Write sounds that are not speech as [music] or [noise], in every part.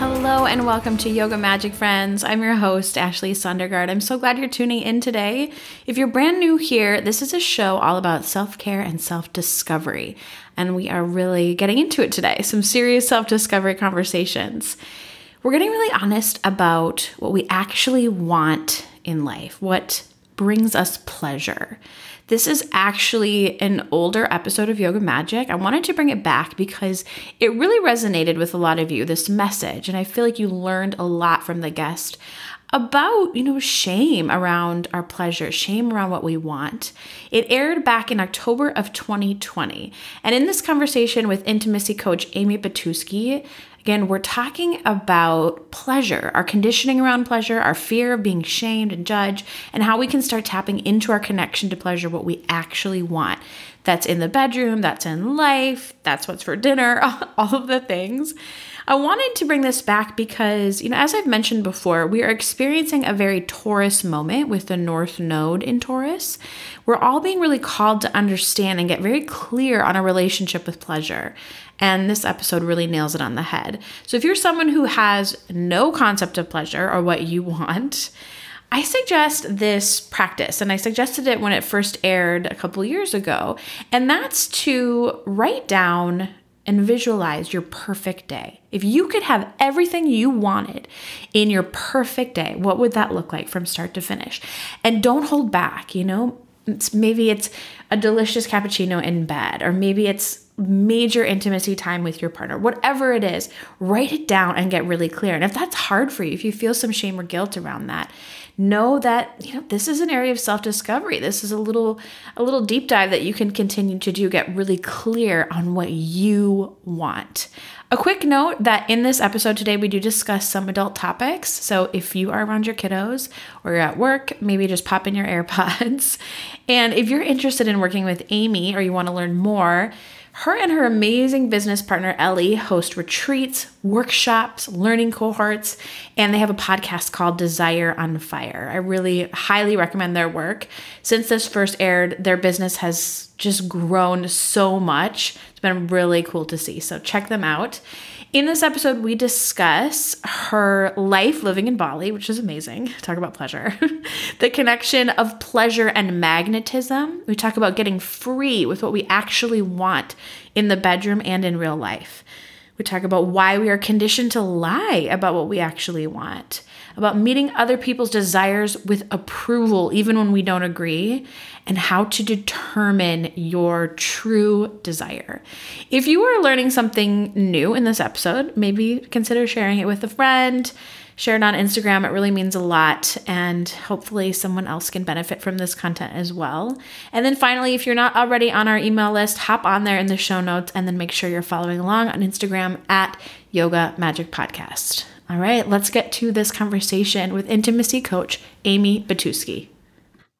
Hello and welcome to Yoga Magic Friends. I'm your host, Ashley Sondergaard. I'm so glad you're tuning in today. If you're brand new here, this is a show all about self care and self discovery. And we are really getting into it today some serious self discovery conversations. We're getting really honest about what we actually want in life, what brings us pleasure. This is actually an older episode of Yoga Magic. I wanted to bring it back because it really resonated with a lot of you, this message. And I feel like you learned a lot from the guest about, you know, shame around our pleasure, shame around what we want. It aired back in October of 2020. And in this conversation with intimacy coach Amy Batuski, Again, we're talking about pleasure, our conditioning around pleasure, our fear of being shamed and judged, and how we can start tapping into our connection to pleasure, what we actually want. That's in the bedroom, that's in life, that's what's for dinner, [laughs] all of the things. I wanted to bring this back because, you know, as I've mentioned before, we are experiencing a very Taurus moment with the North Node in Taurus. We're all being really called to understand and get very clear on a relationship with pleasure. And this episode really nails it on the head. So if you're someone who has no concept of pleasure or what you [laughs] want, I suggest this practice, and I suggested it when it first aired a couple years ago, and that's to write down and visualize your perfect day. If you could have everything you wanted in your perfect day, what would that look like from start to finish? And don't hold back, you know? It's, maybe it's a delicious cappuccino in bed, or maybe it's major intimacy time with your partner, whatever it is, write it down and get really clear. And if that's hard for you, if you feel some shame or guilt around that, know that you know this is an area of self-discovery. This is a little a little deep dive that you can continue to do get really clear on what you want. A quick note that in this episode today we do discuss some adult topics. So if you are around your kiddos or you're at work maybe just pop in your [laughs] airpods. And if you're interested in working with amy or you want to learn more her and her amazing business partner, Ellie, host retreats, workshops, learning cohorts, and they have a podcast called Desire on Fire. I really highly recommend their work. Since this first aired, their business has just grown so much. It's been really cool to see. So check them out. In this episode, we discuss her life living in Bali, which is amazing. [laughs] Talk about pleasure. [laughs] the connection of pleasure and magnetism. We talk about getting free with what we actually want in the bedroom and in real life. We talk about why we are conditioned to lie about what we actually want about meeting other people's desires with approval, even when we don't agree, and how to determine your true desire. If you are learning something new in this episode, maybe consider sharing it with a friend. Share it on Instagram. It really means a lot, and hopefully, someone else can benefit from this content as well. And then, finally, if you're not already on our email list, hop on there in the show notes and then make sure you're following along on Instagram at Yoga Magic Podcast. All right, let's get to this conversation with intimacy coach Amy Batuski.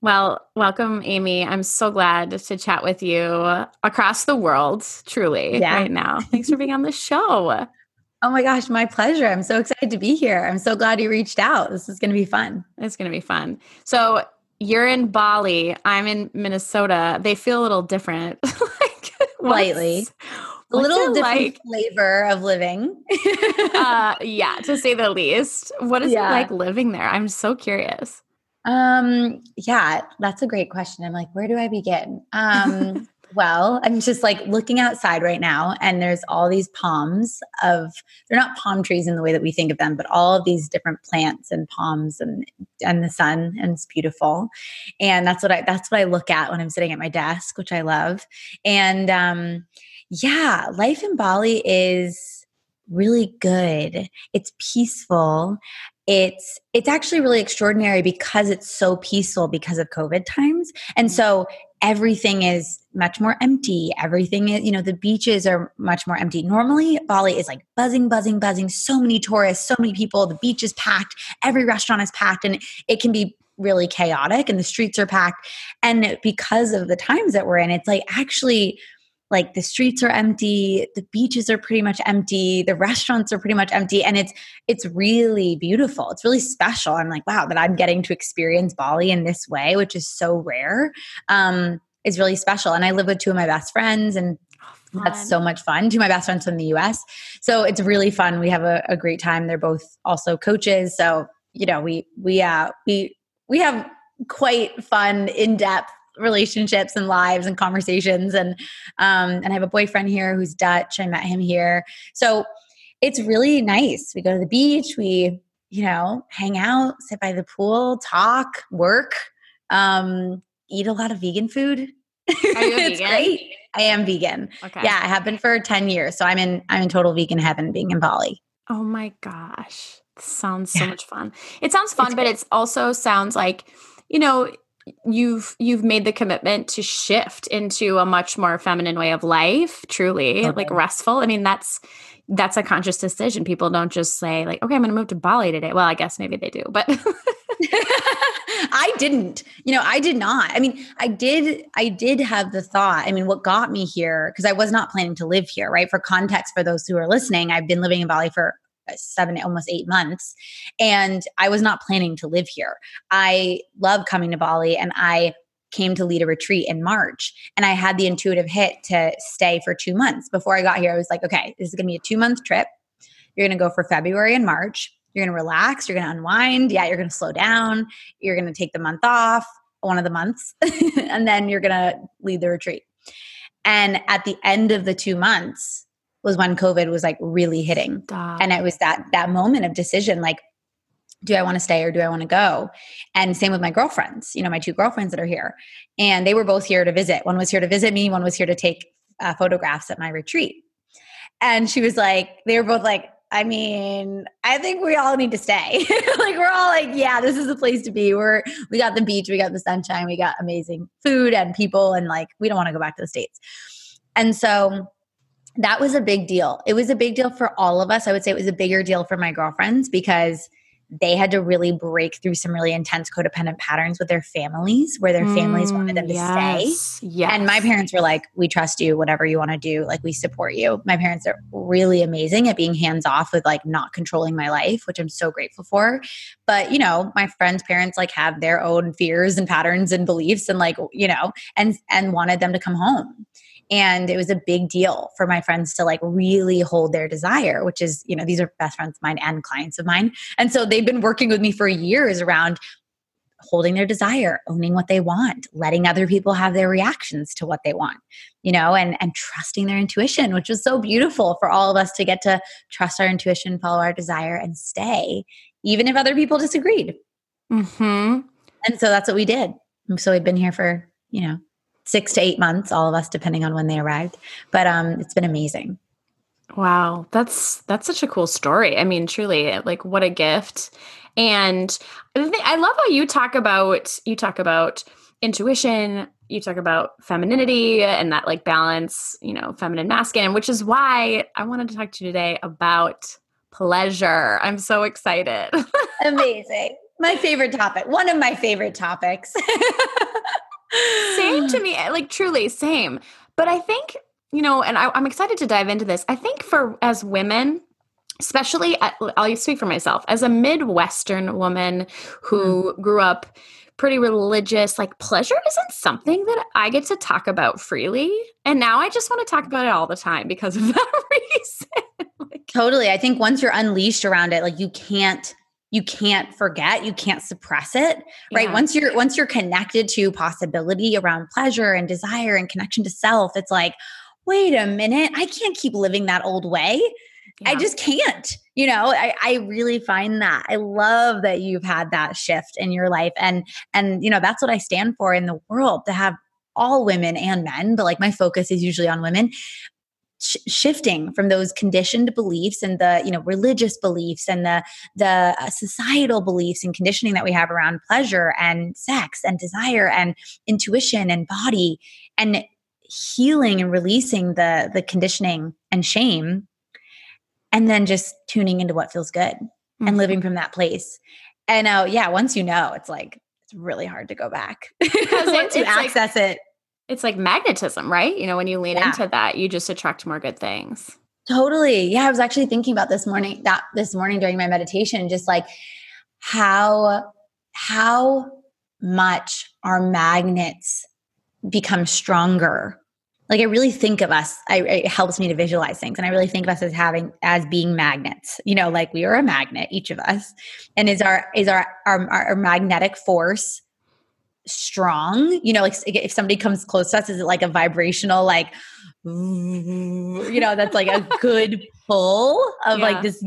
Well, welcome, Amy. I'm so glad to chat with you across the world, truly, yeah. right now. Thanks for being on the show. Oh my gosh, my pleasure. I'm so excited to be here. I'm so glad you reached out. This is going to be fun. It's going to be fun. So, you're in Bali, I'm in Minnesota. They feel a little different. [laughs] like, slightly a little different like? flavor of living. [laughs] uh, yeah, to say the least. What is yeah. it like living there? I'm so curious. Um, yeah, that's a great question. I'm like, where do I begin? Um, [laughs] Well, I'm just like looking outside right now, and there's all these palms of they're not palm trees in the way that we think of them, but all of these different plants and palms and and the sun, and it's beautiful. And that's what I that's what I look at when I'm sitting at my desk, which I love. And um, yeah, life in Bali is really good. It's peaceful it's it's actually really extraordinary because it's so peaceful because of covid times. And mm-hmm. so everything is much more empty. Everything is you know the beaches are much more empty. Normally bali is like buzzing buzzing buzzing. So many tourists so many people. The beach is packed. Every restaurant is packed and it can be really chaotic and the streets are packed. And because of the times that we're in it's like actually like the streets are empty the beaches are pretty much empty the restaurants are pretty much empty and it's it's really beautiful it's really special i'm like wow that i'm getting to experience bali in this way which is so rare um is really special and i live with two of my best friends and. That's so much fun. Two of my best friends from the US. So it's really fun. We have a, a great time. They're both also coaches. So, you know, we we uh we we have quite fun, in-depth relationships and lives and conversations and um and I have a boyfriend here who's Dutch. I met him here. So it's really nice. We go to the beach, we, you know, hang out, sit by the pool, talk, work, um, eat a lot of vegan food. [laughs] it's vegan? great. I am vegan. Okay. Yeah, I have been for 10 years. So I'm in I'm in total vegan heaven being in Bali. Oh my gosh. Sounds so yeah. much fun. It sounds fun, it's but it also sounds like, you know, you've you've made the commitment to shift into a much more feminine way of life truly okay. like restful i mean that's that's a conscious decision people don't just say like okay i'm going to move to bali today well i guess maybe they do but [laughs] I didn't. You know, I did not. I mean, I did I did have the thought. I mean, what got me here because I was not planning to live here, right? For context for those who are listening, I've been living in Bali for seven, almost eight months. And I was not planning to live here. I love coming to Bali and I came to lead a retreat in March. And I had the intuitive hit to stay for two months. Before I got here, I was like, okay, this is going to be a two month trip. You're going to go for February and March. You're going to relax. You're going to unwind. Yeah, you're going to slow down. You're going to take the month off, one of the months, [laughs] and then you're going to lead the retreat. And at the end of the two months, was when COVID was like really hitting. Stop. And it was that that moment of decision like do I want to stay or do I want to go? And same with my girlfriends, you know, my two girlfriends that are here. And they were both here to visit. One was here to visit me, one was here to take uh, photographs at my retreat. And she was like, they were both like, I mean, I think we all need to stay. [laughs] like we're all like, yeah, this is the place to be. We're we got the beach, we got the sunshine, we got amazing food and people and like we don't want to go back to the states. And so that was a big deal. It was a big deal for all of us. I would say it was a bigger deal for my girlfriends because they had to really break through some really intense codependent patterns with their families where their families mm, wanted them to yes, stay. Yes. And my parents were like, we trust you, whatever you want to do, like we support you. My parents are really amazing at being hands off with like not controlling my life, which I'm so grateful for. But, you know, my friends' parents like have their own fears and patterns and beliefs and like, you know, and and wanted them to come home and it was a big deal for my friends to like really hold their desire which is you know these are best friends of mine and clients of mine. And so they've been working with me for years around holding their desire owning what they want letting other people have their reactions to what they want you know and and trusting their intuition which was so beautiful for all of us to get to trust our intuition follow our desire and stay even if other people disagreed. Mm-hmm. and so that's what we did. So we've been here for you know six to eight months, all of us, depending on when they arrived. But um, it's been amazing. Wow, that's that's such a cool story. I mean, truly, like what a gift. And I love how you talk about you talk about intuition, you talk about femininity and that like balance, you know, feminine masculine, which is why I wanted to talk to you today about pleasure. I'm so excited. [laughs] Amazing. My favorite topic. One of my favorite topics. [laughs] same to [gasps] me, like truly same. But I think, you know, and I, I'm excited to dive into this. I think for as women, especially at, I'll speak for myself as a Midwestern woman who mm. grew up pretty religious, like pleasure isn't something that I get to talk about freely. And now I just want to talk about it all the time because of [laughs] that reason. [laughs] like, totally. I think once you're unleashed around it, like you can't you can't forget you can't suppress it right? Yeah. once you're once you're connected to possibility around pleasure and desire and connection to self it's like wait a minute i can't keep living that old way. I just can't you know? I, I really find that i love that you've had that shift in your life and and you know that's what i stand for in the world to have all women and men but like my focus is usually on women sh- shifting from those conditioned beliefs and the you know religious beliefs and the the uh, societal beliefs and conditioning that we have around pleasure and sex and desire and intuition and body and healing and releasing the the conditioning and shame and then just tuning into what feels good Mhm. and living from that place. And uh yeah once you know it's like it's really hard to go back. [laughs] It- you it's like- access it It's like magnetism, right? You know, when you lean Yeah. into that, you just attract more good things. Totally. Yeah, I was actually thinking about this morning that this morning during my meditation just like how how much our magnets become stronger. Like I really think of us I, it helps me to visualize things and I really think of us as having as being magnets. You know, like we are a magnet each of us. And is our is our our, our magnetic force strong? You know, like if somebody comes close to us is it like a vibrational like you know that's like a [laughs] good pull of Yeah. like this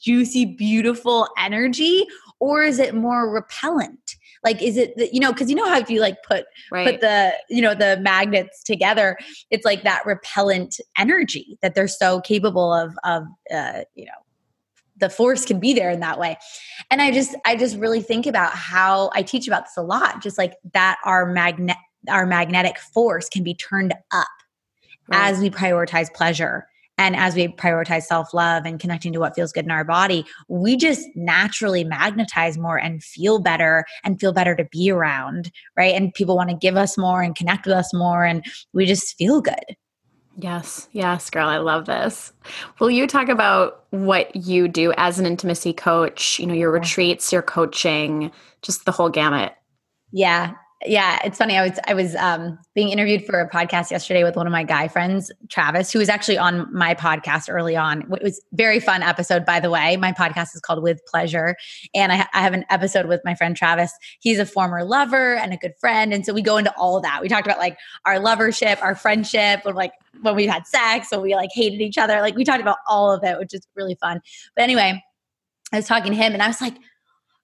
juicy beautiful energy or is it more repellent like is it the, you know because you know how if you like put Right. put the you know the magnets together it's like that repellent energy that they're so capable of of uh, you know the force can be there in that way and i just i just really think about how i teach about this a lot just like that our magnet our magnetic force can be turned up Right. as we prioritize pleasure and as we prioritize self love and connecting to what feels good in our body, we just naturally magnetize more and feel better and feel better to be around, right? And people want to give us more and connect with us more, and we just feel good. Yes, yes, girl, I love this. Will you talk about what you do as an intimacy coach? You know, your retreats, your coaching, just the whole gamut. Yeah. Yeah, it's funny. I was I was um, being interviewed for a podcast yesterday with one of my guy friends, Travis, who was actually on my podcast early on. It was very fun episode, by the way. My podcast is called With Pleasure, and I, I have an episode with my friend Travis. He's a former lover and a good friend, and so we go into all that. We talked about like our lovership, our friendship, when like when we had sex, when we like hated each other. Like we talked about all of it, which is really fun. But anyway, I was talking to him, and I was like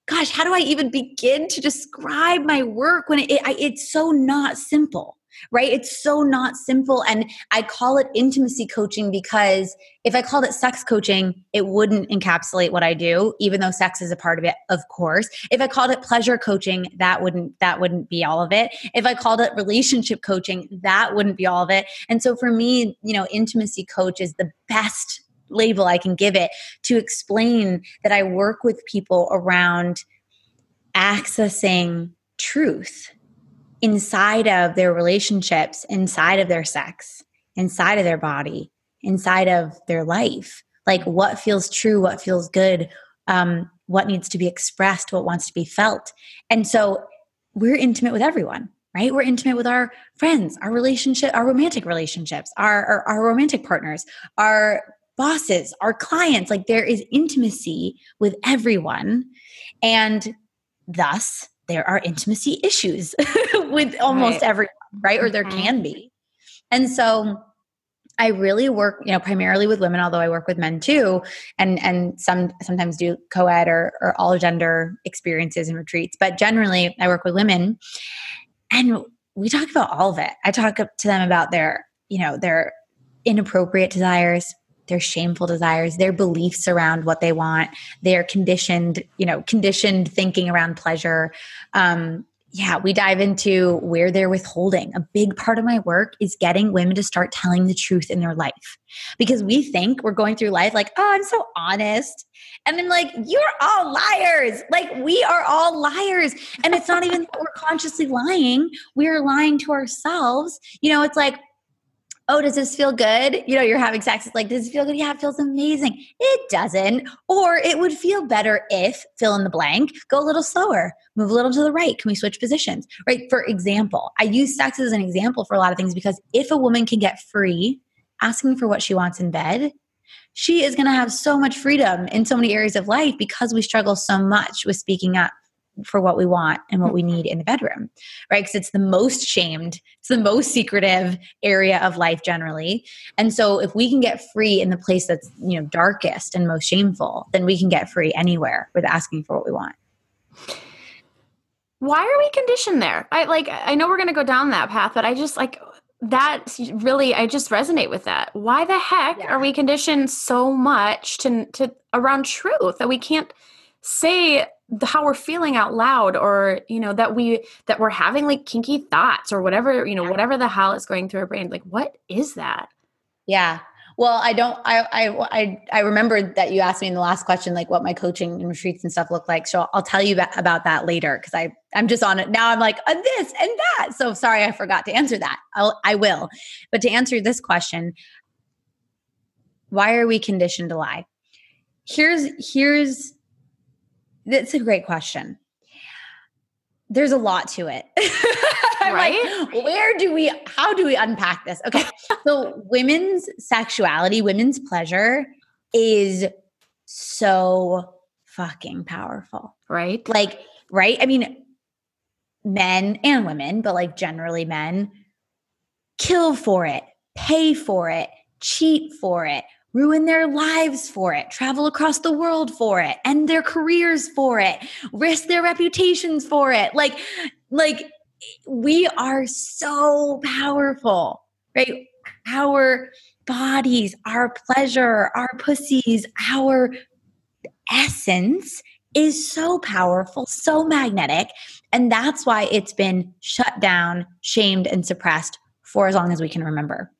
gosh, how do I even begin to describe my work when it, it, I, it's so not simple, right? It's so not simple. And I call it intimacy coaching because if I called it sex coaching, it wouldn't encapsulate what I do, even though sex is a part of it, of course. If I called it pleasure coaching, that wouldn't, that wouldn't be all of it. If I called it relationship coaching, that wouldn't be all of it. And so for me, you know, intimacy coach is the best label I can give it to explain that I work with people around accessing truth inside of their relationships, inside of their sex, inside of their body, inside of their life. Like what feels true, what feels good, um, what needs to be expressed, what wants to be felt. And so we're intimate with everyone right we're intimate with our friends our relationship our romantic relationships our, our our romantic partners our bosses our clients like there is intimacy with everyone and thus there are intimacy issues [laughs] with almost Right. everyone right or there Mhm. can be and so I really work, you know, primarily with women, although I work with men too, and and some sometimes do co-ed or, or all gender experiences and retreats. But generally, I work with women, and we talk about all of it. I talk up to them about their, you know, their inappropriate desires, their shameful desires, their beliefs around what they want, their conditioned, you know, conditioned thinking around pleasure. Um, yeah, we dive into where they're withholding. A big part of my work is getting women to start telling the truth in their life because we think we're going through life like, oh, I'm so honest. And then, like, you're all liars. Like, we are all liars. And it's not even that we're consciously lying, we're lying to ourselves. You know, it's like, oh, does this feel good? You know, you're having sex. It's like, does it feel good? Yeah, it feels amazing. It doesn't. Or it would feel better if, fill in the blank, go a little slower, move a little to the right. Can we switch positions? Right. For example, I use sex as an example for a lot of things because if a woman can get free asking for what she wants in bed, she is going to have so much freedom in so many areas of life because we struggle so much with speaking up for what we want and what we mm-hmm. need in the bedroom, right? Because it's the most shamed, it's the most secretive area of life generally. And so if we can get free in the place that's, you know, darkest and most shameful, then we can get free anywhere with asking for what we want. Why are we conditioned there? I like I know we're going to go down that path, but I just like that really I just resonate with that. Why the heck yeah. are we conditioned so much to to around truth that we can't say the, how we're feeling out loud or you know that we that we're having like kinky thoughts or whatever you know yeah. whatever the hell is going through our brain like what is that? Yeah. Well i don't I, I i i remember that you asked me in the last question like what my coaching and retreats and stuff look like so i'll tell you about that later because i i'm just on it now i'm like uh, this and that. So sorry i forgot to answer that. I'll, i will. But to answer this question why are we conditioned to lie? Here's here's that's a great question. There's a lot to it. [laughs] right? Like, where do we, how do we unpack this? Okay. so, [laughs] women's sexuality, women's pleasure is so fucking powerful. Right. Like, right? I mean, men and women, but like generally men kill for it, pay for it, cheat for it, ruin their lives for it, travel across the world for it, end their careers for it, risk their reputations for it. Like, like we are so powerful, right? Our bodies, our pleasure, our pussies, our essence is so powerful, so magnetic. And that's why it's been shut down, shamed, and suppressed for as long as we can remember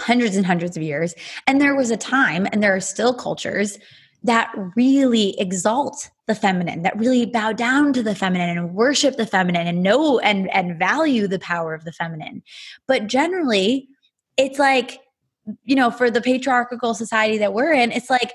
hundreds and hundreds of years. And there was a time, and there are still cultures that really exalt the feminine, that really bow down to the feminine and worship the feminine and know and, and value the power of the feminine. But generally, it's like, you know, for the patriarchal society that we're in, it's like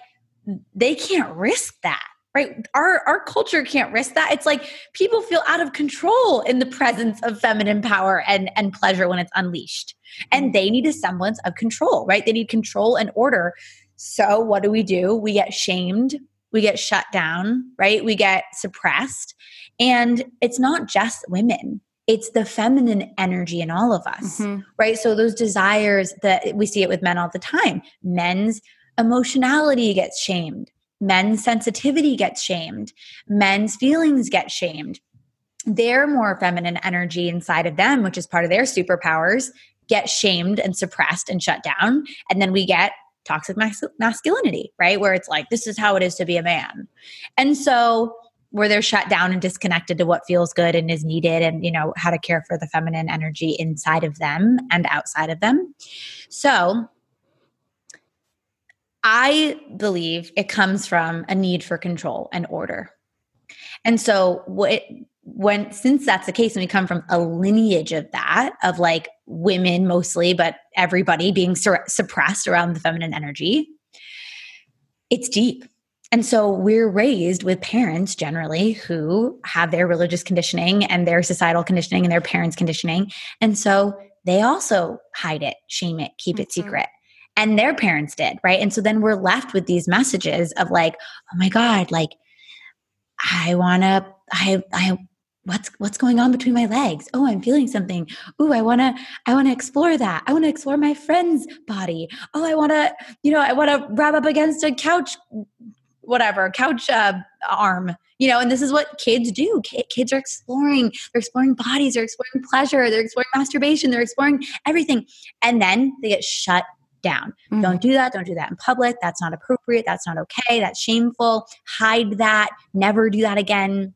they can't risk that right? Our our culture can't risk that. It's like people feel out of control in the presence of feminine power and and pleasure when it's unleashed. And mm. they need a semblance of control right? They need control and order. So what do we do? We get shamed. We get shut down right? We get suppressed. And it's not just women. It's the feminine energy in all of us mm-hmm. right? So those desires that we see it with men all the time. Men's emotionality gets shamed men's sensitivity gets shamed, men's feelings get shamed. Their more feminine energy inside of them, which is part of their superpowers, get shamed and suppressed and shut down. And then we get toxic mas- masculinity, right? Where it's like, this is how it is to be a man. And so, where they're shut down and disconnected to what feels good and is needed and you know how to care for the feminine energy inside of them and outside of them so I believe it comes from a need for control and order. And so what when since that's the case and we come from a lineage of that of like women mostly but everybody being sur- suppressed around the feminine energy it's deep and so we're raised with parents generally who have their religious conditioning and their societal conditioning and their parents conditioning and so they also hide it shame it keep it mm-hmm. secret and their parents did, right? And so then we're left with these messages of like, oh my God, like I wanna, I, I, what's what's going on between my legs? Oh i'm feeling something. Oh i want to i want to explore that. I want to explore my friend's body. Oh i want to you know i want to wrap up against a couch whatever couch uh, arm you know? And this is what kids do. Kids are exploring. They're exploring bodies. They're exploring pleasure. They're exploring masturbation. They're exploring everything. And then they get shut down. Mm-hmm. Don't do that. Don't do that in public. That's not appropriate. That's not okay. That's shameful. Hide that. Never do that again.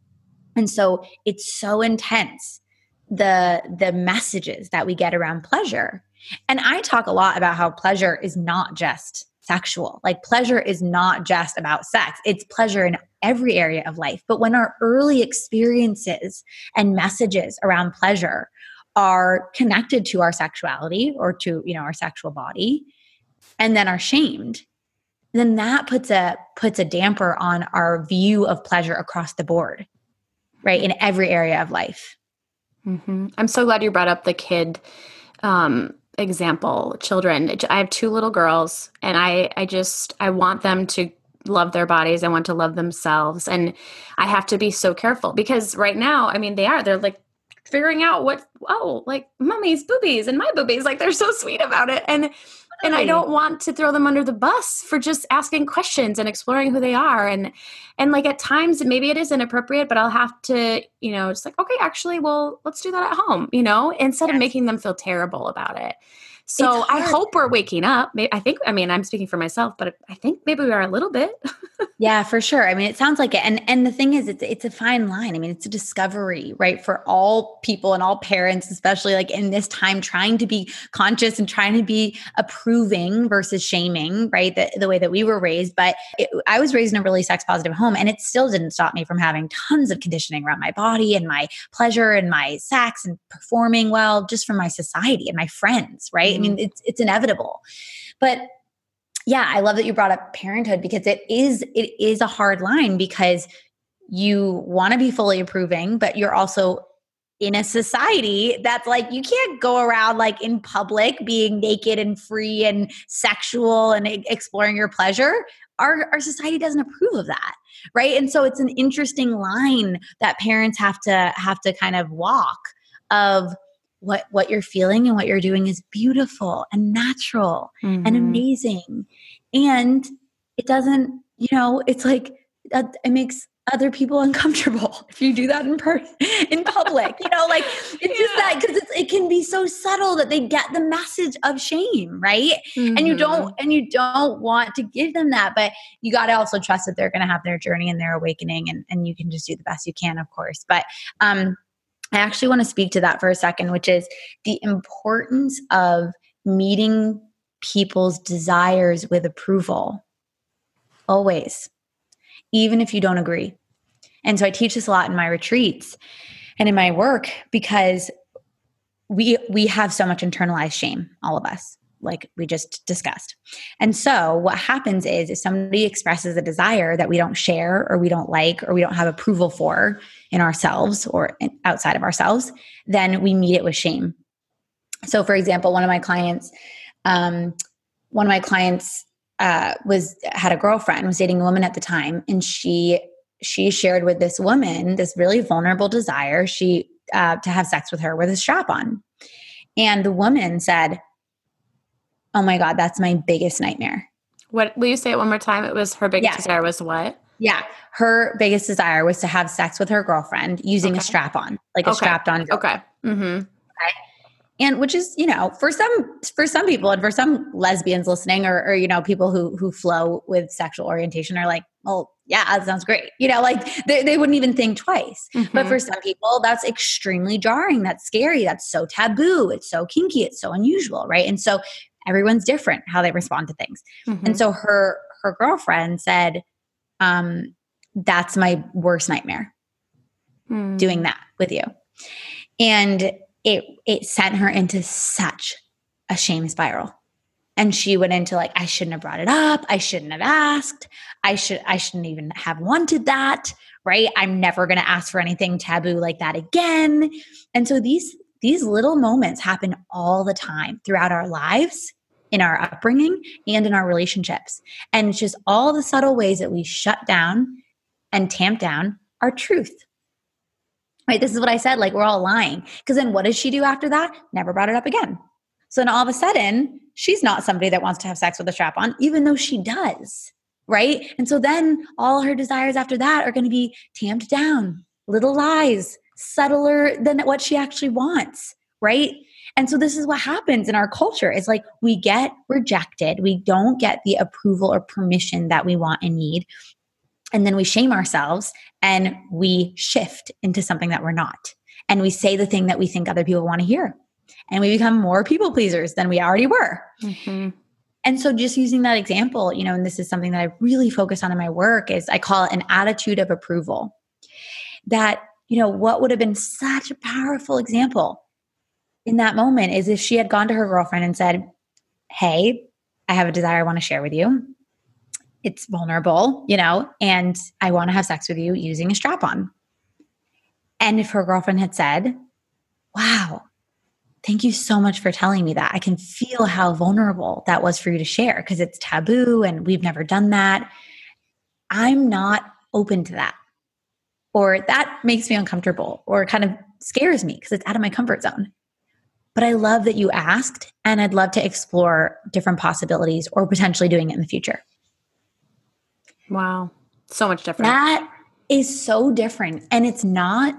And so it's so intense the the messages that we get around pleasure. And I talk a lot about how pleasure is not just sexual. Like pleasure is not just about sex. It's pleasure in every area of life. But when our early experiences and messages around pleasure are connected to our sexuality or to you know our sexual body and then are shamed then that puts a puts a damper on our view of pleasure across the board right in every area of life. Mm-hmm. i'm so glad you brought up the kid um, example children. I have two little girls and i i just i want them to love their bodies. I want to love themselves and i have to be so careful because right now i mean they are they're like figuring out what oh like mommy's boobies and my boobies like they're so sweet about it. And and I don't want to throw them under the bus for just asking questions and exploring who they are. And and like at times maybe it is inappropriate but I'll have to you know just like okay actually well let's do that at home you know instead yes. of making them feel terrible about it so I hope we're waking up. I think, I mean, I'm speaking for myself, but I think maybe we are a little bit. [laughs] yeah, for sure. I mean, it sounds like it. And and the thing is, it's it's a fine line. I mean, it's a discovery, right? For all people and all parents, especially like in this time, trying to be conscious and trying to be approving versus shaming, right? The, the way that we were raised. But it, I was raised in a really sex positive home, and it still didn't stop me from having tons of conditioning around my body and my pleasure and my sex and performing well, just from my society and my friends, right? I mean, mm-hmm. it's it's inevitable. But yeah, I love that you brought up parenthood because it is it is a hard line because you want to be fully approving, but you're also in a society that's like you can't go around like in public being naked and free and sexual and exploring your pleasure our our society doesn't approve of that right and so it's an interesting line that parents have to have to kind of walk of what what you're feeling and what you're doing is beautiful and natural mm-hmm. and amazing and it doesn't you know it's like it makes other people [laughs] uncomfortable if you do that in person in public you know like it's [laughs] yeah. just that because it can be so subtle that they get the message of shame right mm-hmm. and you don't mm-hmm. and you don't want to give them that but you got to also trust that they're going to have their journey and their awakening and, and you can just do the best you can of course but um I actually want to speak to that for a second, which is the importance of meeting people's desires with approval. Always, even if you don't agree. And so I teach this a lot in my retreats and in my work because we we have so much internalized shame, all of us like we just discussed. And so what happens is if somebody expresses a desire that we don't share or we don't like or we don't have approval for in ourselves or outside of ourselves, then we meet it with shame. So for example, one of my clients, um, one of my clients uh, was had a girlfriend, was dating a woman at the time, and she she shared with this woman this really vulnerable desire she uh, to have sex with her with a strap on, and the woman said, Oh my God, that's my biggest nightmare. What will you say it one more time? It was her biggest desire was what? Yeah. Her biggest desire was to have sex with her girlfriend using okay. a strap on, like a okay. strapped on. Okay. Mm-hmm. Okay. And which is, you know, for some for some people and for some lesbians listening or, or you know, people who who flow with sexual orientation are like, well, yeah, that sounds great. You know, like they, they wouldn't even think twice. Mm-hmm. But for some people, that's extremely jarring. That's scary. That's so taboo. It's so kinky. It's so unusual. Right. And so everyone's different how they respond to things. Mm-hmm. And so her her girlfriend said, um, that's my worst nightmare. Mm. Doing that with you. And it it sent her into such a shame spiral. And she went into like, I shouldn't have brought it up. I shouldn't have asked. I should I shouldn't even have wanted that. Right. I'm never gonna ask for anything taboo like that again. And so these these little moments happen all the time throughout our lives in our upbringing and in our relationships. And it's just all the subtle ways that we shut down and tamp down our truth. Right? This is what I said like, we're all lying. Because then what does she do after that? Never brought it up again. So then all of a sudden, she's not somebody that wants to have sex with a strap on, even though she does. Right? And so then all her desires after that are going to be tamped down, little lies, subtler than what she actually wants. Right? And so this is what happens in our culture. It's like we get rejected. We don't get the approval or permission that we want and need. And then we shame ourselves and we shift into something that we're not. And we say the thing that we think other people want to hear. And we become more people pleasers than we already were. Mm-hmm. And so just using that example, you know, and this is something that I really focus on in my work is I call it an attitude of approval. That, you know, what would have been such a powerful example in that moment is if she had gone to her girlfriend and said, Hey, I have a desire I want to share with you. It's vulnerable, you know, and I want to have sex with you using a strap on. And if her girlfriend had said, Wow, thank you so much for telling me that. I can feel how vulnerable that was for you to share because it's taboo and we've never done that. I'm not open to that. Or that makes me uncomfortable or kind of scares me because it's out of my comfort zone. But I love that you asked, and I'd love to explore different possibilities or potentially doing it in the future. Wow. So much different. That is so different. And it's not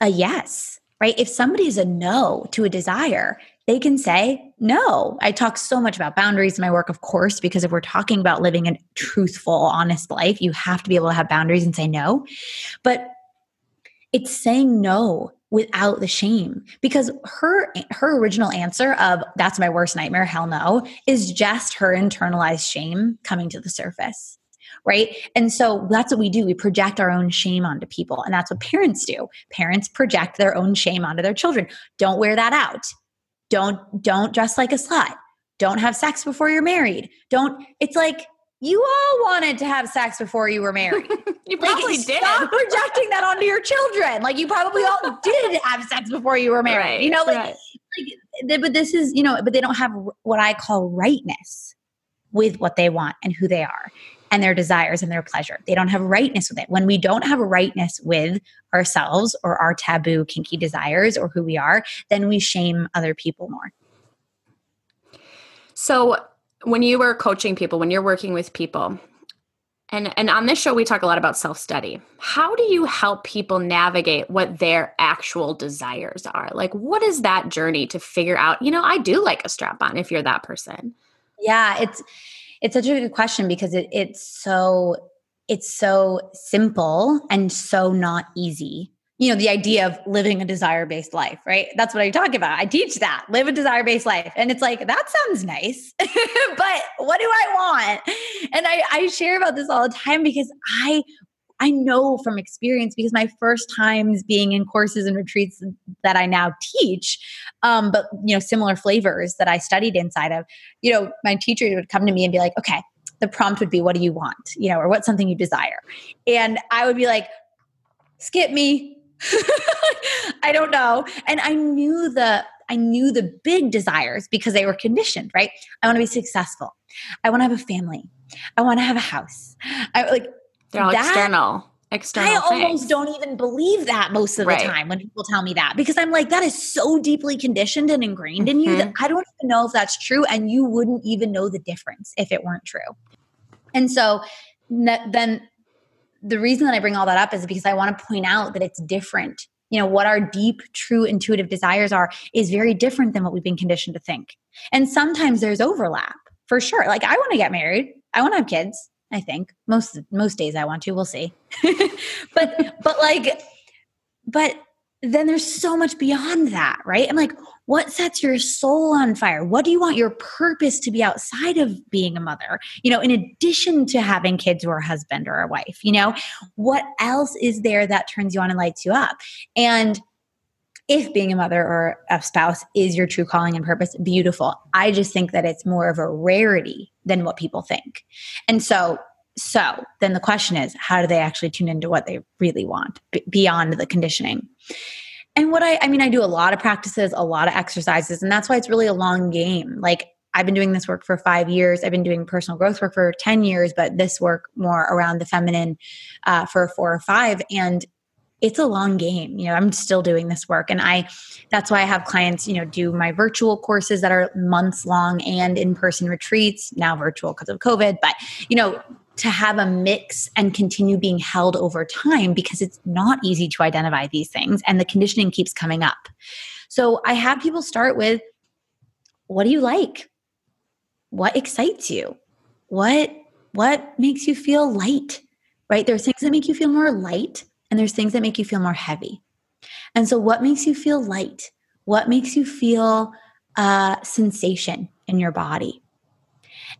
a yes, right? If somebody is a no to a desire, they can say no. I talk so much about boundaries in my work, of course, because if we're talking about living a truthful, honest life, you have to be able to have boundaries and say no. But it's saying no without the shame because her her original answer of that's my worst nightmare hell no is just her internalized shame coming to the surface right? And so that's what we do. We project our own shame onto people. And that's what parents do. Parents project their own shame onto their children. Don't wear that out. Don't don't dress like a slut. Don't have sex before you're married. Don't it's like you all wanted to have sex before you were married. [laughs] you probably like, did. Stop projecting that onto your children. Like you probably all [laughs] did have sex before you were married. Right, you know, like, right. like, but this is, you know, but they don't have what I call rightness with what they want and who they are and their desires and their pleasure. They don't have rightness with it. When we don't have rightness with ourselves or our taboo, kinky desires or who we are, then we shame other people more. So, when you were coaching people, when you're working with people, and, and on this show, we talk a lot about self study. How do you help people navigate what their actual desires are? Like, what is that journey to figure out, you know, I do like a strap on if you're that person? Yeah, it's it's such a good question because it, it's so it's so simple and so not easy you know the idea of living a desire based life right that's what i talk about i teach that live a desire based life and it's like that sounds nice [laughs] but what do i want and I, I share about this all the time because i I know from experience because my first times being in courses and retreats that I now teach, um, but you know, similar flavors that I studied inside of, you know, my teacher would come to me and be like, okay, the prompt would be, what do you want? You know, or what's something you desire? And I would be like, skip me. [laughs] I don't know. And I knew the I knew the big desires because they were conditioned, right? I want to be successful. I want to have a family. I want to have a house. I like they're all that, external. External. I things. almost don't even believe that most of the time when people tell me that because I'm like, that is so deeply conditioned and ingrained mm-hmm. in you that mm-hmm. I don't even know if that's true. And you wouldn't even know the difference if it weren't true. And so then the reason that I bring all that up is because I want to point out that it's different. You know, what our deep, true, intuitive desires are is very different than what we've been conditioned to think. And sometimes there's overlap for sure. Like, I want to get married, I want to have kids. I think most most days I want to. We'll see. [laughs] but but like but then there's so much beyond that, right? I'm like, what sets your soul on fire? What do you want your purpose to be outside of being a mother? You know, in addition to having kids or a husband or a wife, you know, what else is there that turns you on and lights you up? And if being a mother or a spouse is your true calling and purpose, beautiful. I just think that it's more of a rarity than what people think. And so, so then the question is, how do they actually tune into what they really want b- beyond the conditioning? And what I, I mean, I do a lot of practices, a lot of exercises, and that's why it's really a long game. Like I've been doing this work for five years. I've been doing personal growth work for 10 years, but this work more around the feminine uh, for four or five. And it's a long game you know i'm still doing this work and i that's why i have clients you know do my virtual courses that are months long and in-person retreats now virtual because of covid but you know to have a mix and continue being held over time because it's not easy to identify these things and the conditioning keeps coming up so i have people start with what do you like what excites you what what makes you feel light right there's things that make you feel more light and there's things that make you feel more heavy. And so, what makes you feel light? What makes you feel uh, sensation in your body?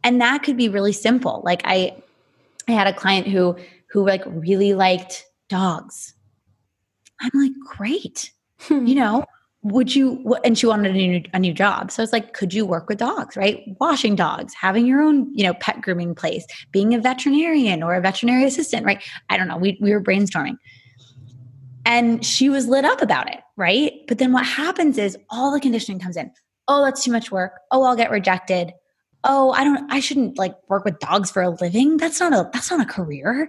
And that could be really simple. Like I, I had a client who who like really liked dogs. I'm like, great. Hmm. You know, would you and she wanted a new, a new job so it's like could you work with dogs right washing dogs having your own you know pet grooming place being a veterinarian or a veterinary assistant right i don't know we, we were brainstorming And she was lit up about it, right? But then what happens is all the conditioning comes in. Oh, that's too much work. Oh, I'll get rejected. Oh, I don't I shouldn't like work with dogs for a living. That's not a that's not a career.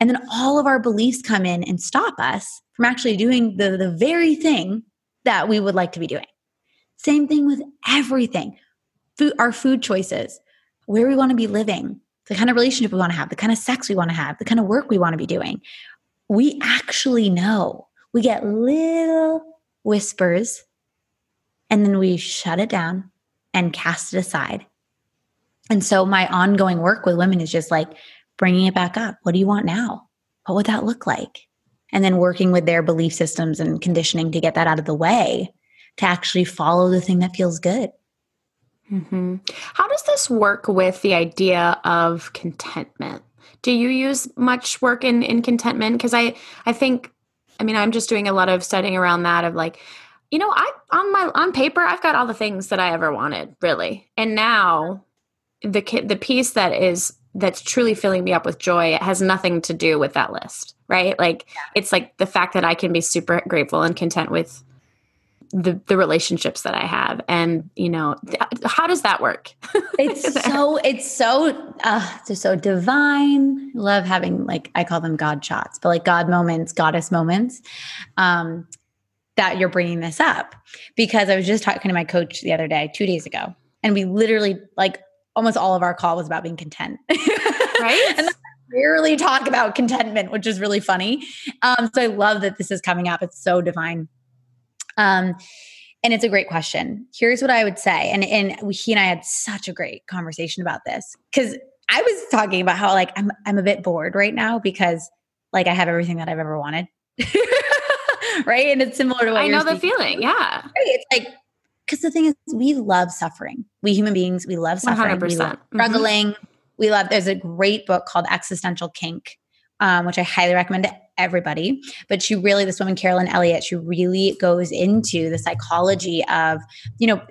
And then all of our beliefs come in and stop us from actually doing the the very thing that we would like to be doing. Same thing with everything. Food our food choices, where we want to be living, the kind of relationship we want to have, the kind of sex we want to have, the kind of work we want to be doing. We actually know. We get little whispers and then we shut it down and cast it aside. And so my ongoing work with women is just like bringing it back up. What do you want now? What would that look like? And then working with their belief systems and conditioning to get that out of the way to actually follow the thing that feels good. Mm-hmm. How does this work with the idea of contentment? Do you use much work in in contentment? Because I I think I mean I'm just doing a lot of studying around that of like, you know, I on my on paper I've got all the things that I ever wanted, really, and now the the piece that is that's truly filling me up with joy it has nothing to do with that list right? Like yeah. it's like the fact that i can be super grateful and content with the the relationships that I have. And you know th- how does that work? [laughs] It's so it's so uh it's so divine. Love having like I call them god shots but like god moments goddess moments um that you're bringing this up. Because I was just talking to my coach the other day 2 days ago and we literally like almost all of our call was about being content [laughs] right and rarely talk about contentment which is really funny um so I love that this is coming up it's so divine um, and it's a great question. Here's what I would say. And, and he and I had such a great conversation about this because I was talking about how like I'm I'm a bit bored right now because like I have everything that I've ever wanted. [laughs] right. And it's similar to what I know the feeling. Yeah. Right? It's like because the thing is we love suffering. We human beings, we love suffering. 100%. We love mm-hmm. struggling. Mm-hmm. We love there's a great book called Existential Kink, um, which I highly recommend to everybody. But she really, this woman, Carolyn Elliott, she really goes into the psychology of, you know,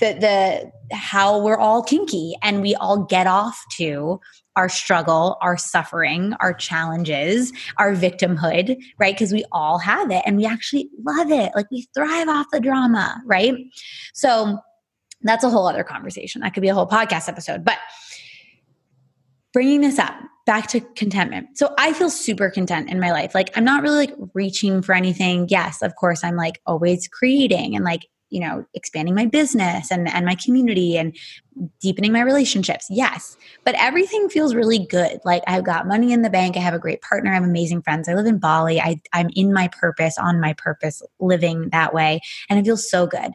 the the how we're all kinky and we all get off to our struggle, our suffering, our challenges, our victimhood, right? Because we all have it and we actually love it. Like we thrive off the drama, right? So that's a whole other conversation. That could be a whole podcast episode. But bringing this up, back to contentment. So I feel super content in my life. Like I'm not really like reaching for anything. Yes, of course I'm like always creating and like, you know, expanding my business and and my community and deepening my relationships. Yes. But everything feels really good. Like I've got money in the bank, I have a great partner, I have amazing friends. I live in Bali. I I'm in my purpose, on my purpose, living that way, and it feels so good.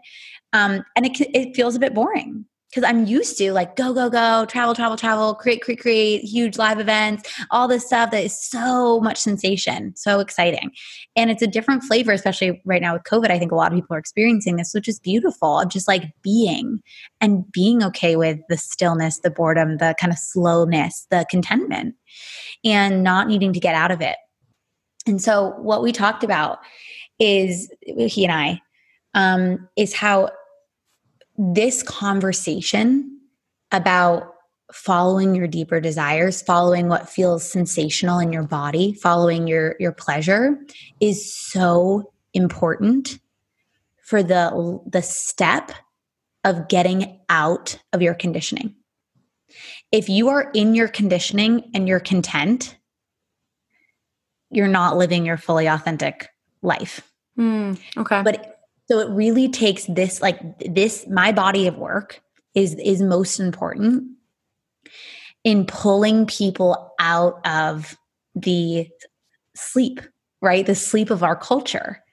Um and it it feels a bit boring because I'm used to like go, go, go, travel, travel, travel, create, create, create, huge live events, all this stuff that is so much sensation, so exciting. And it's a different flavor, especially right now with COVID. I think a lot of people are experiencing this, which is beautiful of just like being and being okay with the stillness, the boredom, the kind of slowness, the contentment, and not needing to get out of it. And so, what we talked about is he and I um, is how this conversation about following your deeper desires following what feels sensational in your body following your your pleasure is so important for the the step of getting out of your conditioning. If you are in your conditioning and you're content you're not living your fully authentic life. Mm, okay. But so it really takes this like this my body of work is is most important in pulling people out of the sleep, right? The sleep of our culture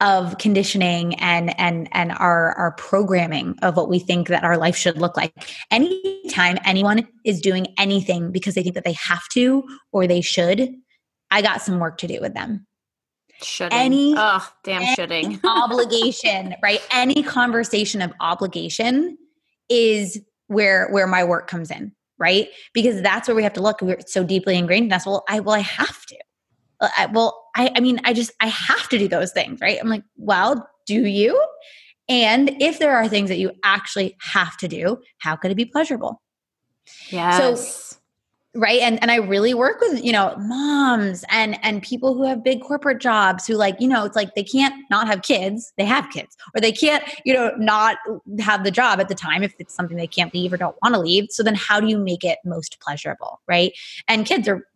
of conditioning and and and our our programming of what we think that our life should look like. Anytime anyone is doing anything because they think that they have to or they should, I got some work to do with them. Shoulding. Any oh damn any shoulding [laughs] obligation, right? Any conversation of obligation is where where my work comes in, right? Because that's where we have to look. We're so deeply ingrained in us. Well, I well I have to. I, well, I I mean I just I have to do those things, right? I'm like, well, do you? And if there are things that you actually have to do, how could it be pleasurable? Yeah. So right and and i really work with you know moms and and people who have big corporate jobs who like you know it's like they can't not have kids they have kids or they can't you know not have the job at the time if it's something they can't leave or don't want to leave so then how do you make it most pleasurable right? And kids are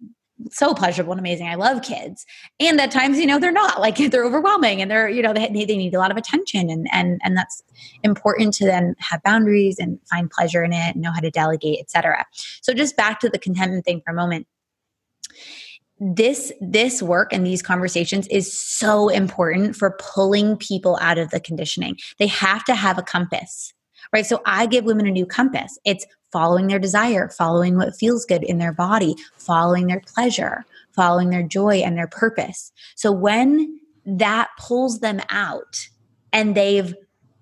so pleasurable and amazing. I love kids. And at times, you know, they're not like [laughs] they're overwhelming and they're, you know, they, they need a lot of attention and, and, and that's important to then have boundaries and find pleasure in it and know how to delegate, etc. So just back to the contentment thing for a moment. This, this work and these conversations is so important for pulling people out of the conditioning. They have to have a compass right? So I give women a new compass. It's following their desire, following what feels good in their body, following their pleasure, following their joy and their purpose. So when that pulls them out and they've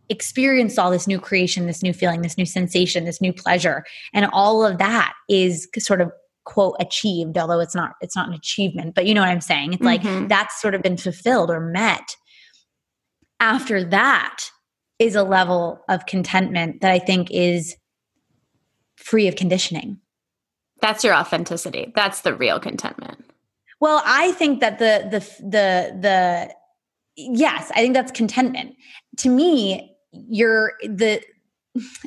experienced all this new creation, this new feeling, this new sensation, this new pleasure, and all of that is sort of quote achieved although it's not it's not an achievement but you know what i'm saying it's mm-hmm. like that's sort of been fulfilled or met after that is a level of contentment that i think is free of conditioning. That's your authenticity. That's the real contentment. Well, I think that the the the the yes, I think that's contentment. To me, you're the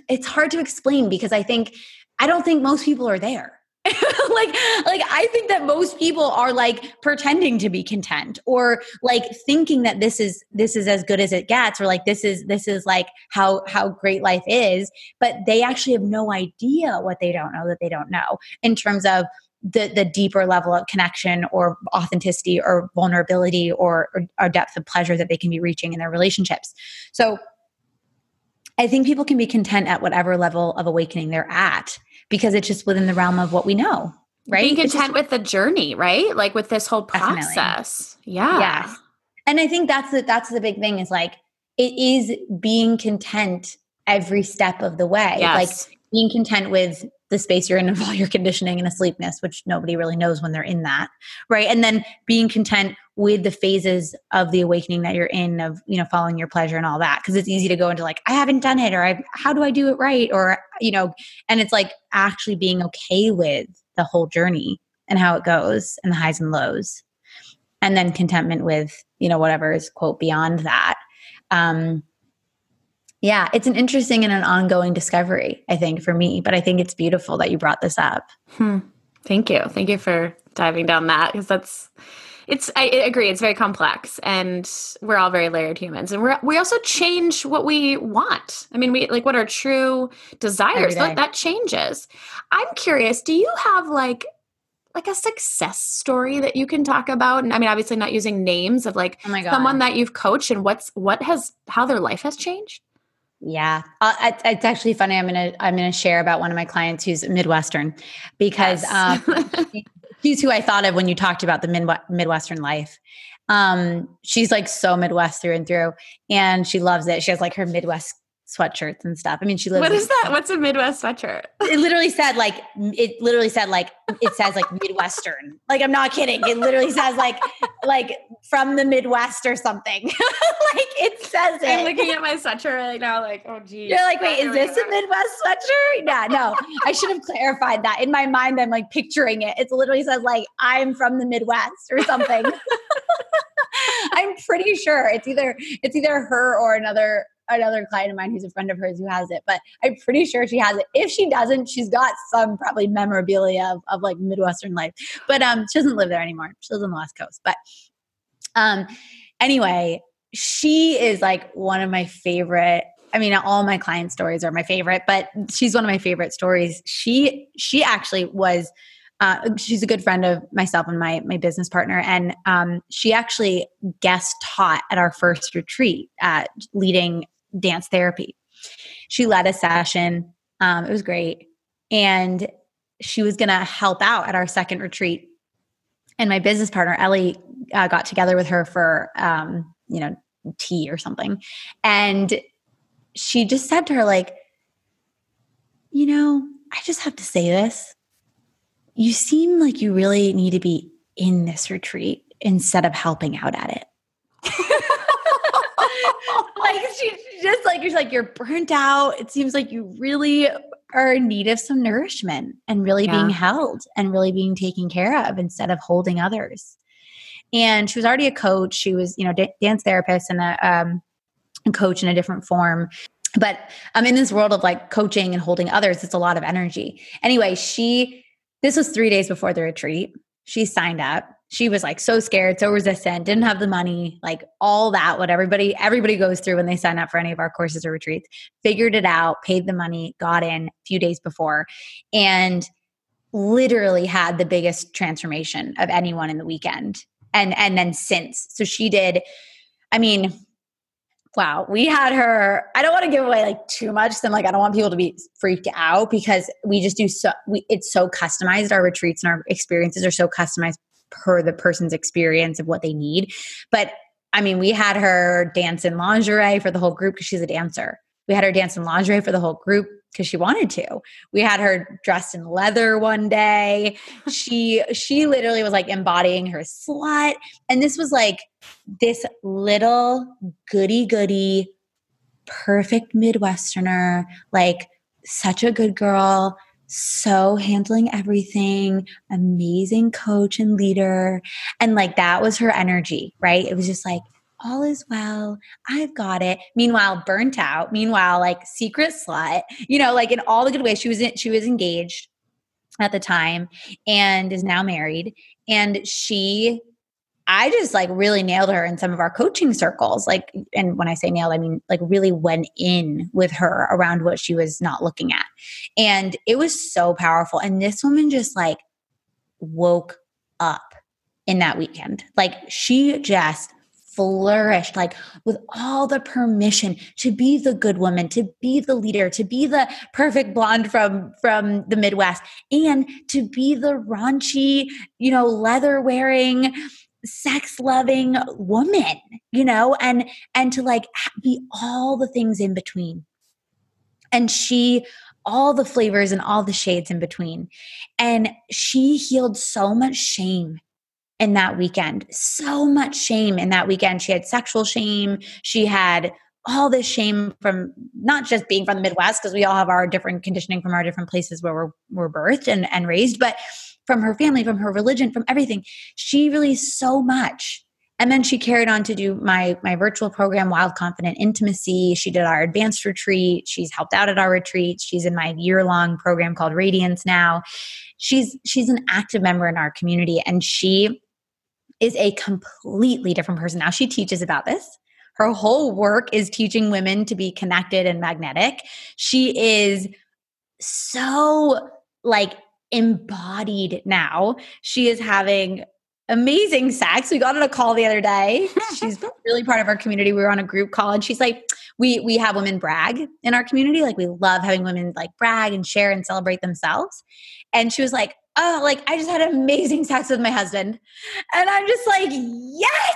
it's hard to explain because I think I don't think most people are there. [laughs] like like i think that most people are like pretending to be content or like thinking that this is this is as good as it gets or like this is this is like how how great life is but they actually have no idea what they don't know that they don't know in terms of the the deeper level of connection or authenticity or vulnerability or, or, or depth of pleasure that they can be reaching in their relationships. So I think people can be content at whatever level of awakening they're at because it's just within the realm of what we know, right? Being content just, with the journey, right? Like with this whole process. Definitely. Yeah. Yes. And I think that's the that's the big thing is like it is being content every step of the way. Yes. Like being content with the space you're in of all your conditioning and asleepness, which nobody really knows when they're in that, right? And then being content with the phases of the awakening that you're in of you know following your pleasure and all that because it's easy to go into like i haven't done it or I, how do i do it right? or you know and it's like actually being okay with the whole journey and how it goes and the highs and lows. And then contentment with you know whatever is quote beyond that. Um yeah it's an interesting and an ongoing discovery i think for me but i think it's beautiful that you brought this up hmm. thank you thank you for diving down that because that's it's I agree it's very complex and we're all very layered humans and we we also change what we want. I mean we like what our true desires that, that changes. I'm curious, do you have like like a success story that you can talk about and i mean obviously not using names of like oh someone that you've coached and what's what has how their life has changed yeah, uh, it's, actually funny. I'm gonna I'm gonna share about one of my clients who's Midwestern because yes. um, [laughs] she's who I thought of when you talked about the mid- Midwestern life. Um, she's like so Midwestern through and through, and she loves it. She has like her Midwest sweatshirts and stuff. I mean, she lives. What is that? What's a Midwest sweatshirt? It literally said like it literally said like it says like Midwestern. Like I'm not kidding. It literally says like like from the Midwest or something. [laughs] like it says it. I'm looking at my sweatshirt right now. Like oh geez. You're like wait, is this a Midwest sweatshirt? Yeah, no. I should have clarified that. In my mind, I'm like picturing it. It literally says like I'm from the Midwest or something. [laughs] [laughs] I'm pretty sure it's either it's either her or another another client of mine who's a friend of hers who has it, but I'm pretty sure she has it. If she doesn't, she's got some probably memorabilia of, of like Midwestern life. But um, she doesn't live there anymore. She lives on the West Coast. But um, anyway, she is like one of my favorite I mean, all my client stories are my favorite, but she's one of my favorite stories. She she actually was uh, she's a good friend of myself and my my business partner, and um, she actually guest taught at our first retreat, at leading dance therapy. She led a session. Um, it was great. And she was going to help out at our second retreat. And my business partner, Ellie, uh, got together with her for, um, you know, tea or something. And she just said to her, like, you know, I just have to say this. You seem like you really need to be in this retreat instead of helping out at it. [laughs] like she just like you're like you're burnt out. It seems like you really are in need of some nourishment and really yeah. being held and really being taken care of instead of holding others. And she was already a coach. She was, you know, dance therapist and a, um, a coach in a different form. But I'm in this world of like coaching and holding others. It's a lot of energy. Anyway, she, this was three days before the retreat. She signed up she was like so scared, so resistant, didn't have the money, like all that, what everybody everybody goes through when they sign up for any of our courses or retreats. Figured it out, paid the money, got in a few days before, and literally had the biggest transformation of anyone in the weekend. And and then since. So she did, I mean, wow, we had her. I don't want to give away like too much. Then like, I don't want people to be freaked out because we just do so we it's so customized. Our retreats and our experiences are so customized per the person's experience of what they need. But I mean, we had her dance in lingerie for the whole group because she's a dancer. We had her dance in lingerie for the whole group because she wanted to. We had her dressed in leather one day. she she literally was like embodying her slut. And this was like this little goody goody perfect midwesterner, like such a good girl, so handling everything, amazing coach and leader. And like that was her energy, right? It was just like, all is well. I've got it. Meanwhile, burnt out. Meanwhile, like secret slut, you know, like in all the good ways. She was in, she was engaged at the time and is now married. And she I just like really nailed her in some of our coaching circles. Like, and when I say nailed, I mean like really went in with her around what she was not looking at. And it was so powerful. And this woman just like woke up in that weekend. Like, she just flourished like with all the permission to be the good woman to be the leader to be the perfect blonde from from the midwest and to be the raunchy you know leather wearing sex loving woman you know and and to like be all the things in between. And she all the flavors and all the shades in between. And she healed so much shame in that weekend so much shame in that weekend. She had sexual shame. She had all this shame from not just being from the midwest because we all have our different conditioning from our different places where we're, we're birthed and, and raised but from her family, from her religion, from everything. She released so much. And then she carried on to do my my virtual program, Wild Confident Intimacy. She did our advanced retreat. She's helped out at our retreats. She's in my year long program called Radiance now. She's she's an active member in our community, and she is a completely different person now. She teaches about this. Her whole work is teaching women to be connected and magnetic. She is so like embodied now. She is having amazing sex. We got on a call the other day. She's [laughs] really part of our community. We were on a group call and she's like, we we have women brag in our community. Like we love having women like brag and share and celebrate themselves. And she was like, oh, like I just had amazing sex with my husband. And I'm just like, yes.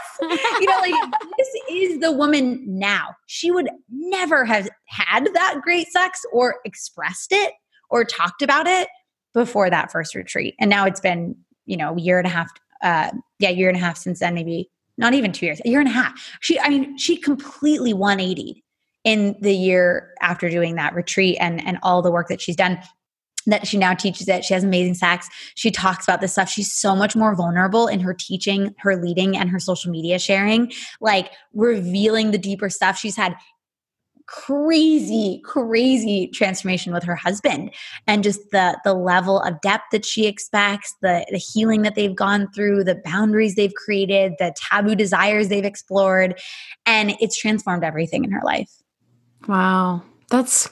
you know, like [laughs] this is the woman now. She would never have had that great sex or expressed it or talked about it before that first retreat. And now it's been, you know, a year and a half, uh, yeah, year and a half since then, maybe not even two years, a year and a half. She, I mean, she completely 180 in the year after doing that retreat and and all the work that she's done that she now teaches it. She has amazing sex. She talks about this stuff. She's so much more vulnerable in her teaching, her leading, and her social media sharing, like revealing the deeper stuff. She's had crazy crazy transformation with her husband and just the the level of depth that she expects the the healing that they've gone through the boundaries they've created the taboo desires they've explored and it's transformed everything in her life. Wow. That's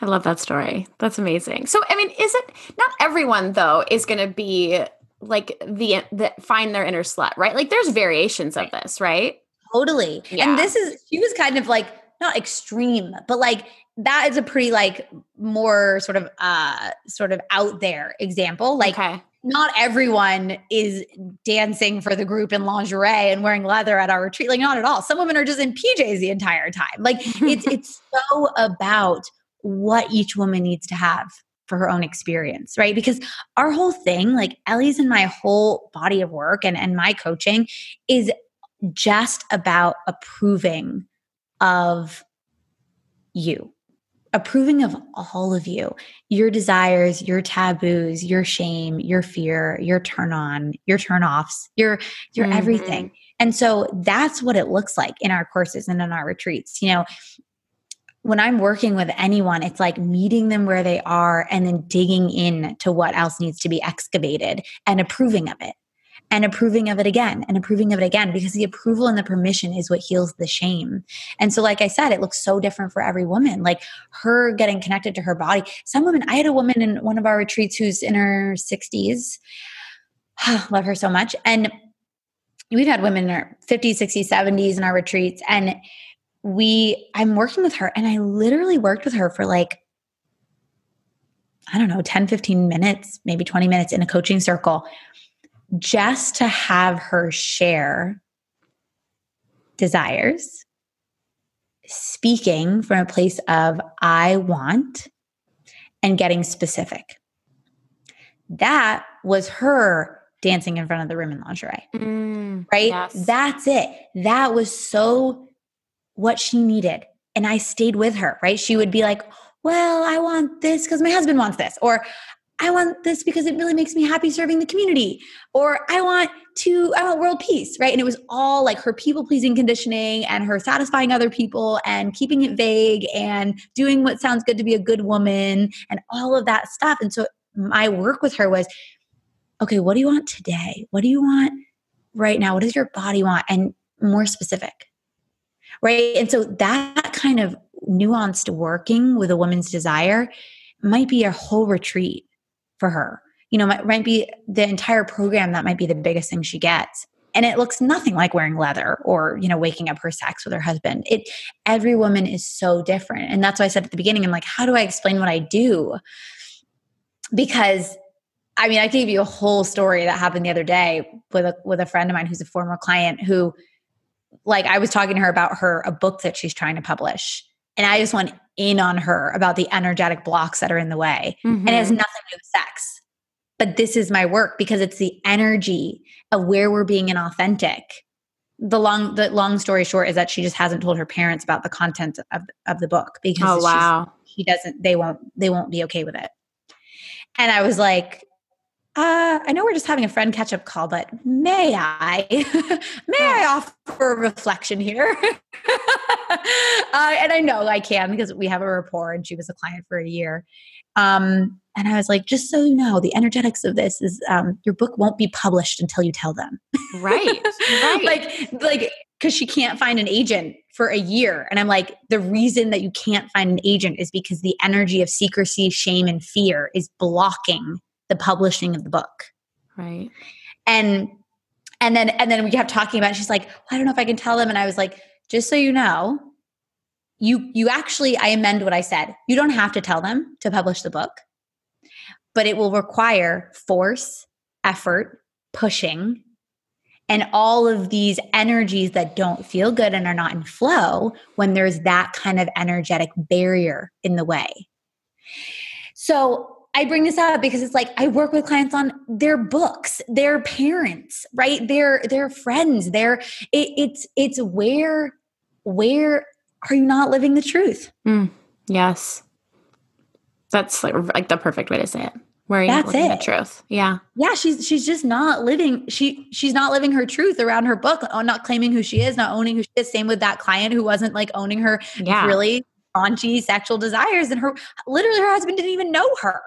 i love that story. That's amazing. So i mean is it not everyone though is going to be like the the find their inner slut right? Like there's variations of this right? Totally. Yeah. and this is she was kind of like not extreme, but like that is a pretty like more sort of uh sort of out there example. Like okay. not everyone is dancing for the group in lingerie and wearing leather at our retreat. Like not at all. Some women are just in PJs the entire time. Like it's [laughs] it's so about what each woman needs to have for her own experience, right? Because our whole thing, like Ellie's and my whole body of work and, and my coaching is just about approving of you approving of all of you your desires your taboos your shame your fear your turn on your turn offs your your mm-hmm. everything. And so that's what it looks like in our courses and in our retreats. You know when I'm working with anyone, it's like meeting them where they are and then digging in to what else needs to be excavated and approving of it and approving of it again and approving of it again because the approval and the permission is what heals the shame. And so, like I said, it looks so different for every woman. Like her getting connected to her body. Some women, I had a woman in one of our retreats who's in her 60s. [sighs] Love her so much. And we've had women in her 50s, 60s, 70s in our retreats. And we i'm working with her and i literally worked with her for like i don't know 10 15 minutes maybe 20 minutes in a coaching circle just to have her share desires speaking from a place of i want and getting specific that was her dancing in front of the room in lingerie mm, right yes. that's it that was so what she needed. And I stayed with her, right? She would be like, well, I want this because my husband wants this. Or I want this because it really makes me happy serving the community. Or I want to, I want world peace, right? And it was all like her people pleasing conditioning and her satisfying other people and keeping it vague and doing what sounds good to be a good woman and all of that stuff. And so my work with her was okay, what do you want today? What do you want right now? What does your body want? And more specific right? And so that kind of nuanced working with a woman's desire might be a whole retreat for her. You know, might, might be the entire program that might be the biggest thing she gets. And it looks nothing like wearing leather or, you know, waking up her sex with her husband. It every woman is so different. And that's why I said at the beginning, I'm like, how do I explain what I do? Because I mean, I gave you a whole story that happened the other day with a with a friend of mine who's a former client who like I was talking to her about her a book that she's trying to publish. And I just went in on her about the energetic blocks that are in the way. Mm-hmm. And it has mm-hmm. nothing to do with sex. But this is my work because it's the energy of where we're being inauthentic. The long the long story short is that she just hasn't told her parents about the content of, of the book because oh, wow. she doesn't they won't they won't be okay with it. And I was like, uh, I know we're just having a friend catch up call, but may I, [laughs] may I offer a reflection here? [laughs] uh, and I know I can because we have a rapport and she was a client for a year. Um, and I was like, just so you know, the energetics of this is um, your book won't be published until you tell them. right. [laughs] Right. like, like, because she can't find an agent for a year. And I'm like, the reason that you can't find an agent is because the energy of secrecy, shame, and fear is blocking the publishing of the book. Right. And and then and then we kept talking about it. she's like, well, I don't know if I can tell them. And I was like, just so you know, you you actually I amend what I said. You don't have to tell them to publish the book, but it will require force, effort, pushing, and all of these energies that don't feel good and are not in flow when there's that kind of energetic barrier in the way. So I bring this up because it's like I work with clients on their books, their parents, right? Their their friends. Their it, it's it's where where are you not living the truth? Mm, yes, that's like, like the perfect way to say it. Where are you That's living it. the truth? Yeah. Yeah, she's she's just not living she she's not living her truth around her book, not claiming who she is, not owning who she is. Same with that client who wasn't like owning her yeah. really raunchy sexual desires and her literally her husband didn't even know her.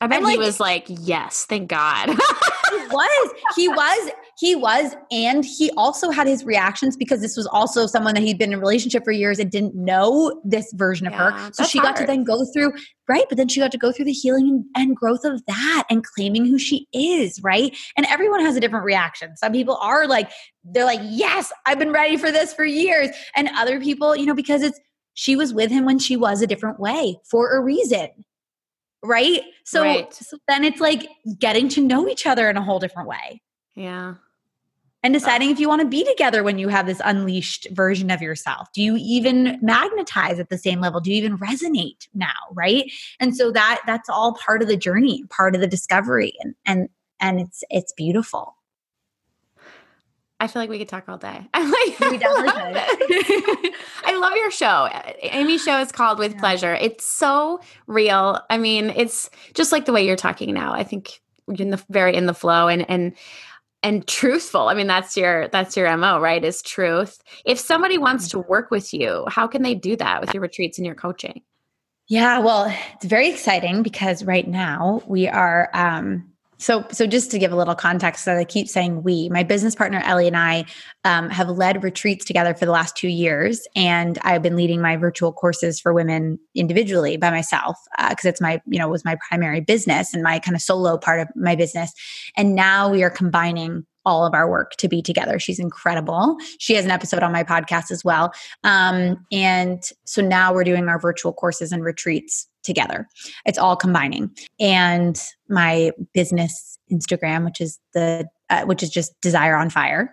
I bet like, he was like, yes, thank God. [laughs] he was. He was. He was. And he also had his reactions because this was also someone that he'd been in a relationship for years and didn't know this version of yeah, her. So she hard. got to then go through, right? But then she got to go through the healing and growth of that and claiming who she is, right? And everyone has a different reaction. Some people are like, they're like, yes, I've been ready for this for years. And other people, you know, because it's, she was with him when she was a different way for a reason right? So, right. so then it's like getting to know each other in a whole different way. Yeah. And deciding if you want to be together when you have this unleashed version of yourself. Do you even magnetize at the same level? Do you even resonate now, right? And so that that's all part of the journey, part of the discovery and and and it's it's beautiful. I feel like we could talk all day. [laughs] I like we definitely could. I love your show. Amy's show is called With yeah. Pleasure. It's so real. I mean, it's just like the way you're talking now. I think you're in the very in the flow and and and truthful. I mean, that's your that's your MO, right? Is truth. If somebody wants to work with you, how can they do that with your retreats and your coaching? Yeah, well, it's very exciting because right now we are um so, so just to give a little context, that I keep saying we, my business partner Ellie and I um, have led retreats together for the last two years, and I've been leading my virtual courses for women individually by myself because uh, it's my, you know, was my primary business and my kind of solo part of my business. And now we are combining all of our work to be together. She's incredible. She has an episode on my podcast as well. Um, and so now we're doing our virtual courses and retreats together. It's all combining. And my business Instagram, which is the uh, which is just Desire on Fire.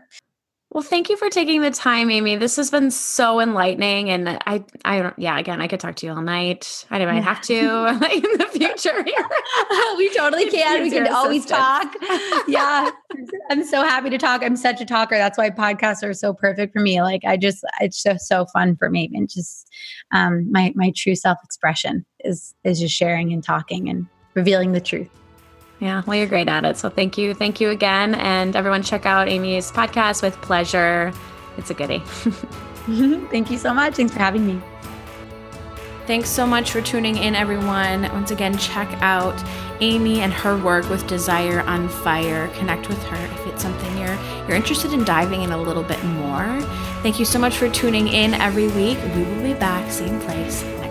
Well, thank you for taking the time, Amy. This has been so enlightening, and I, I don't, yeah. Again, I could talk to you all night. I might have to [laughs] in the future. [laughs] we totally [laughs] can. We can always talk. yeah, I'm so happy to talk. I'm such a talker. That's why podcasts are so perfect for me. Like, I just, it's just so fun for me, and just um, my my true self expression is is just sharing and talking and revealing the truth. Yeah, well, you're great at it. So thank you. Thank you again. And everyone, check out Amy's podcast with pleasure. It's a goodie. [laughs] Thank you so much. Thanks for having me. Thanks so much for tuning in, everyone. Once again, check out Amy and her work with Desire on Fire. Connect with her if it's something you're you're interested in diving in a little bit more. Thank you so much for tuning in every week. We will be back, same place next week.